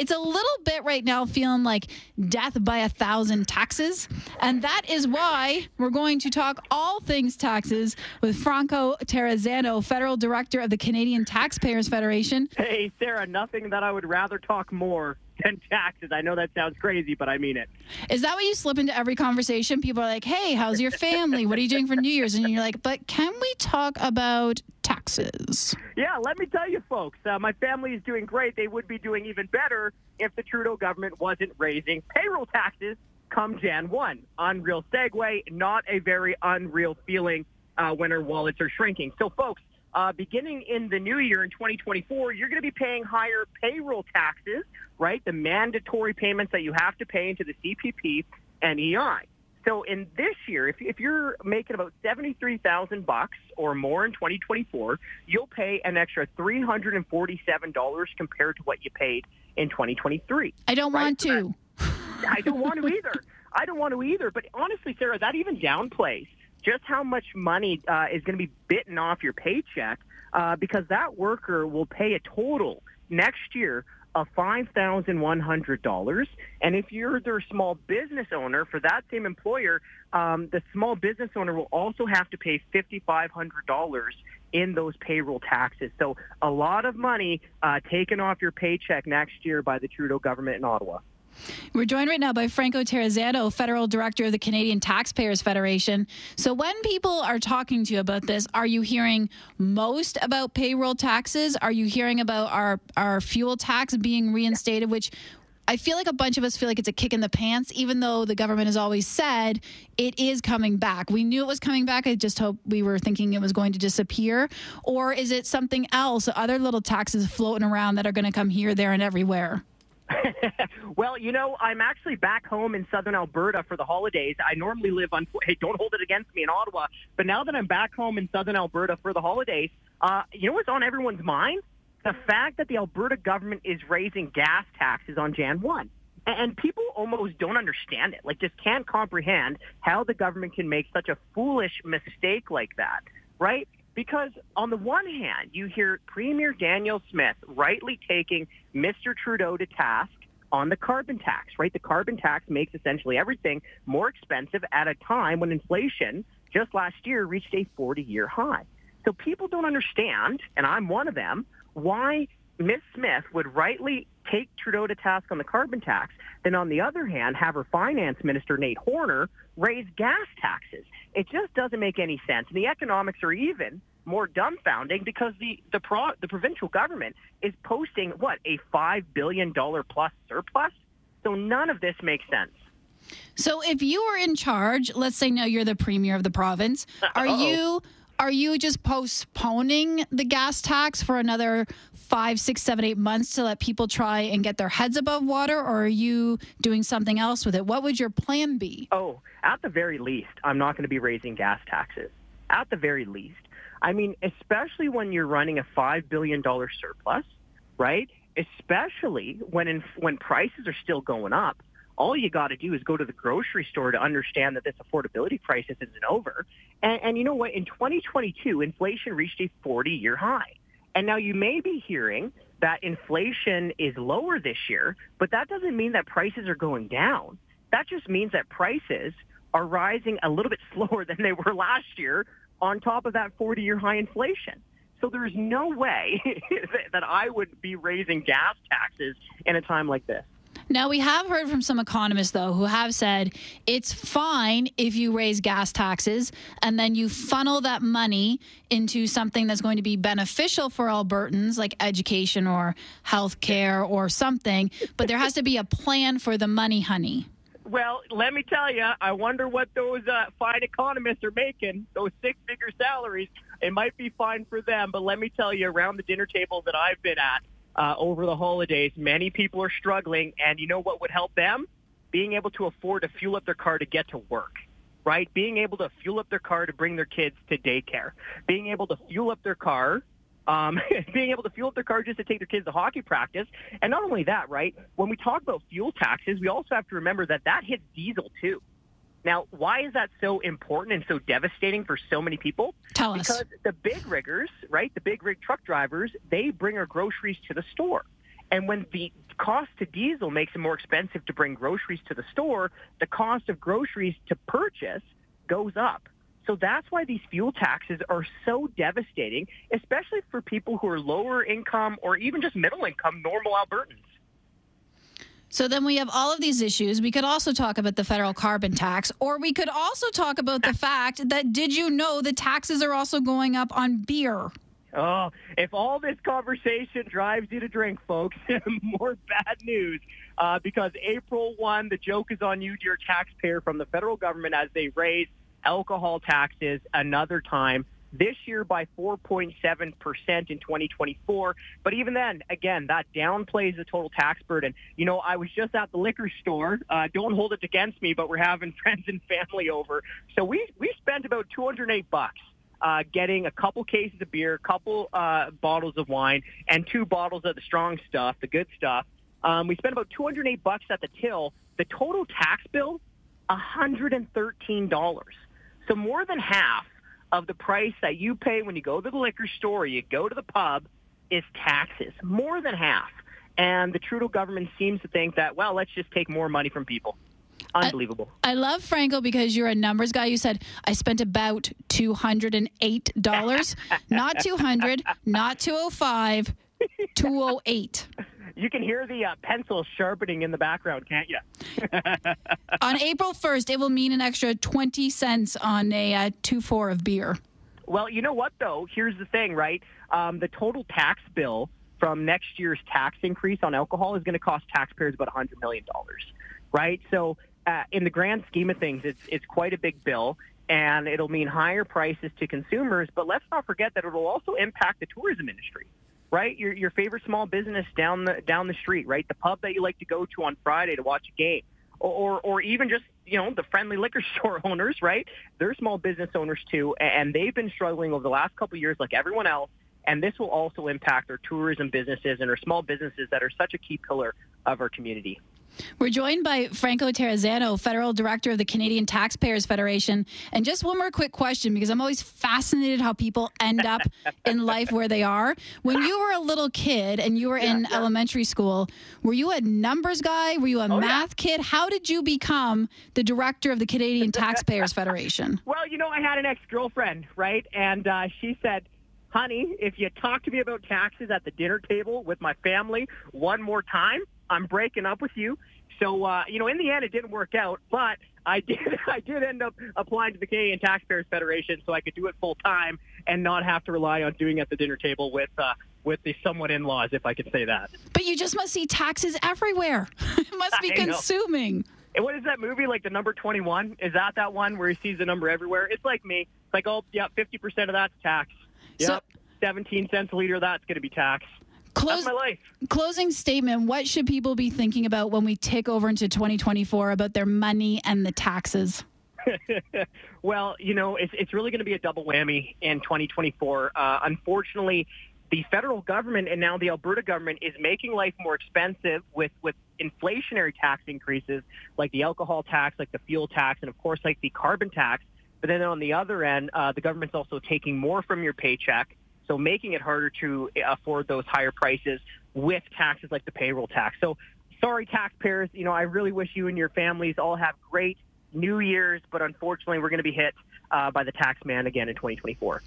It's a little bit right now feeling like death by a thousand taxes. And that is why we're going to talk all things taxes with Franco Terrazzano, Federal Director of the Canadian Taxpayers Federation. Hey, Sarah, nothing that I would rather talk more than taxes. I know that sounds crazy, but I mean it. Is that what you slip into every conversation? People are like, hey, how's your family? What are you doing for New Year's? And you're like, but can we talk about taxes? Yeah, let me tell you, folks, uh, my family is doing great. They would be doing even better if the Trudeau government wasn't raising payroll taxes come Jan 1. Unreal segue, not a very unreal feeling uh, when our wallets are shrinking. So, folks, uh, beginning in the new year in 2024, you're going to be paying higher payroll taxes, right? The mandatory payments that you have to pay into the CPP and EI. So in this year, if, if you're making about 73,000 bucks or more in 2024, you'll pay an extra $347 compared to what you paid in 2023. I don't right? want to. I don't want to either. I don't want to either. But honestly, Sarah, that even downplays just how much money uh, is going to be bitten off your paycheck uh, because that worker will pay a total next year of $5,100. And if you're their small business owner for that same employer, um, the small business owner will also have to pay $5,500 in those payroll taxes. So a lot of money uh, taken off your paycheck next year by the Trudeau government in Ottawa. We're joined right now by Franco Terrazzano, Federal Director of the Canadian Taxpayers Federation. So, when people are talking to you about this, are you hearing most about payroll taxes? Are you hearing about our, our fuel tax being reinstated, which I feel like a bunch of us feel like it's a kick in the pants, even though the government has always said it is coming back. We knew it was coming back. I just hope we were thinking it was going to disappear. Or is it something else, other little taxes floating around that are going to come here, there, and everywhere? well, you know, I'm actually back home in southern Alberta for the holidays. I normally live on, hey, don't hold it against me in Ottawa, but now that I'm back home in southern Alberta for the holidays, uh, you know what's on everyone's mind? The fact that the Alberta government is raising gas taxes on Jan 1. And people almost don't understand it, like just can't comprehend how the government can make such a foolish mistake like that, right? Because on the one hand, you hear Premier Danielle Smith rightly taking Mr. Trudeau to task on the carbon tax, right? The carbon tax makes essentially everything more expensive at a time when inflation just last year reached a 40-year high. So people don't understand, and I'm one of them, why Ms. Smith would rightly take Trudeau to task on the carbon tax, then on the other hand, have her finance minister, Nate Horner, raise gas taxes. It just doesn't make any sense. And the economics are even more dumbfounding because the the, pro, the provincial government is posting what a five billion dollar plus surplus. So none of this makes sense. So if you were in charge, let's say now you're the premier of the province, uh, are Uh-oh. you are you just postponing the gas tax for another five, six, seven, eight months to let people try and get their heads above water, or are you doing something else with it? What would your plan be? Oh, at the very least, I'm not going to be raising gas taxes. At the very least. I mean, especially when you're running a $5 billion surplus, right? Especially when, in, when prices are still going up. All you got to do is go to the grocery store to understand that this affordability crisis isn't over. And, and you know what? In 2022, inflation reached a 40-year high. And now you may be hearing that inflation is lower this year, but that doesn't mean that prices are going down. That just means that prices are rising a little bit slower than they were last year on top of that 40-year high inflation. So there's no way that I would be raising gas taxes in a time like this. Now, we have heard from some economists, though, who have said it's fine if you raise gas taxes and then you funnel that money into something that's going to be beneficial for Albertans, like education or health care or something. But there has to be a plan for the money, honey. Well, let me tell you, I wonder what those uh, fine economists are making, those six-figure salaries. It might be fine for them, but let me tell you, around the dinner table that I've been at uh, over the holidays, many people are struggling, and you know what would help them? Being able to afford to fuel up their car to get to work right? Being able to fuel up their car to bring their kids to daycare, being able to fuel up their car um, being able to fuel up their car just to take their kids to hockey practice. And not only that, right? When we talk about fuel taxes, we also have to remember that that hits diesel too. Now, why is that so important and so devastating for so many people? Tell us. Because the big riggers, right, the big rig truck drivers, they bring our groceries to the store. And when the cost to diesel makes it more expensive to bring groceries to the store, the cost of groceries to purchase goes up. So that's why these fuel taxes are so devastating, especially for people who are lower income or even just middle income, normal Albertans. So then we have all of these issues. We could also talk about the federal carbon tax, or we could also talk about the fact that did you know the taxes are also going up on beer? Oh, if all this conversation drives you to drink, folks, more bad news. Uh, because April 1, the joke is on you, dear taxpayer, from the federal government as they raise alcohol taxes another time this year by 4.7% in 2024. But even then, again, that downplays the total tax burden. You know, I was just at the liquor store. Uh, don't hold it against me, but we're having friends and family over. So we, we spent about 208 bucks. Uh, getting a couple cases of beer, a couple uh, bottles of wine, and two bottles of the strong stuff, the good stuff. Um, we spent about 208 bucks at the till. The total tax bill, $113. So more than half of the price that you pay when you go to the liquor store or you go to the pub is taxes, more than half. And the Trudeau government seems to think that, well, let's just take more money from people. Unbelievable. I, I love Franco because you're a numbers guy. You said I spent about two hundred and eight dollars, not two hundred, not two oh five, two oh eight. You can hear the uh, pencil sharpening in the background, can't you? on April 1st, it will mean an extra 20 cents on a uh, 2 4 of beer. Well, you know what, though? Here's the thing, right? Um, the total tax bill from next year's tax increase on alcohol is going to cost taxpayers about $100 million, right? So, uh, in the grand scheme of things, it's, it's quite a big bill and it'll mean higher prices to consumers. But let's not forget that it'll also impact the tourism industry right? Your your favorite small business down the down the street, right? The pub that you like to go to on Friday to watch a game, or or, or even just you know the friendly liquor store owners, right? They're small business owners too, and they've been struggling over the last couple of years, like everyone else. And this will also impact our tourism businesses and our small businesses that are such a key pillar of our community. We're joined by Franco Terrazzano, Federal Director of the Canadian Taxpayers Federation. And just one more quick question because I'm always fascinated how people end up in life where they are. When you were a little kid and you were yeah, in yeah. elementary school, were you a numbers guy? Were you a oh, math yeah. kid? How did you become the director of the Canadian Taxpayers Federation? Well, you know, I had an ex girlfriend, right? And uh, she said, honey, if you talk to me about taxes at the dinner table with my family one more time, I'm breaking up with you. So, uh, you know, in the end, it didn't work out, but I did, I did end up applying to the Canadian Taxpayers Federation so I could do it full time and not have to rely on doing it at the dinner table with, uh, with the somewhat in-laws, if I could say that. But you just must see taxes everywhere. it must be consuming. And what is that movie like? The number twenty-one is that that one where he sees the number everywhere? It's like me. It's like oh yeah, fifty percent of that's tax. Yep, so, seventeen cents a liter that's going to be tax. Close, That's my life. Closing statement. What should people be thinking about when we take over into 2024 about their money and the taxes? well, you know, it's, it's really going to be a double whammy in 2024. Uh, unfortunately, the federal government and now the Alberta government is making life more expensive with, with inflationary tax increases like the alcohol tax, like the fuel tax, and of course, like the carbon tax. But then on the other end, uh, the government's also taking more from your paycheck so making it harder to afford those higher prices with taxes like the payroll tax. So sorry, taxpayers. You know, I really wish you and your families all have great New Year's, but unfortunately, we're going to be hit uh, by the tax man again in 2024.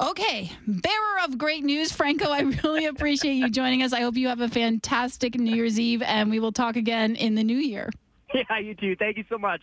Okay, bearer of great news, Franco. I really appreciate you joining us. I hope you have a fantastic New Year's Eve, and we will talk again in the new year. Yeah, you too. Thank you so much.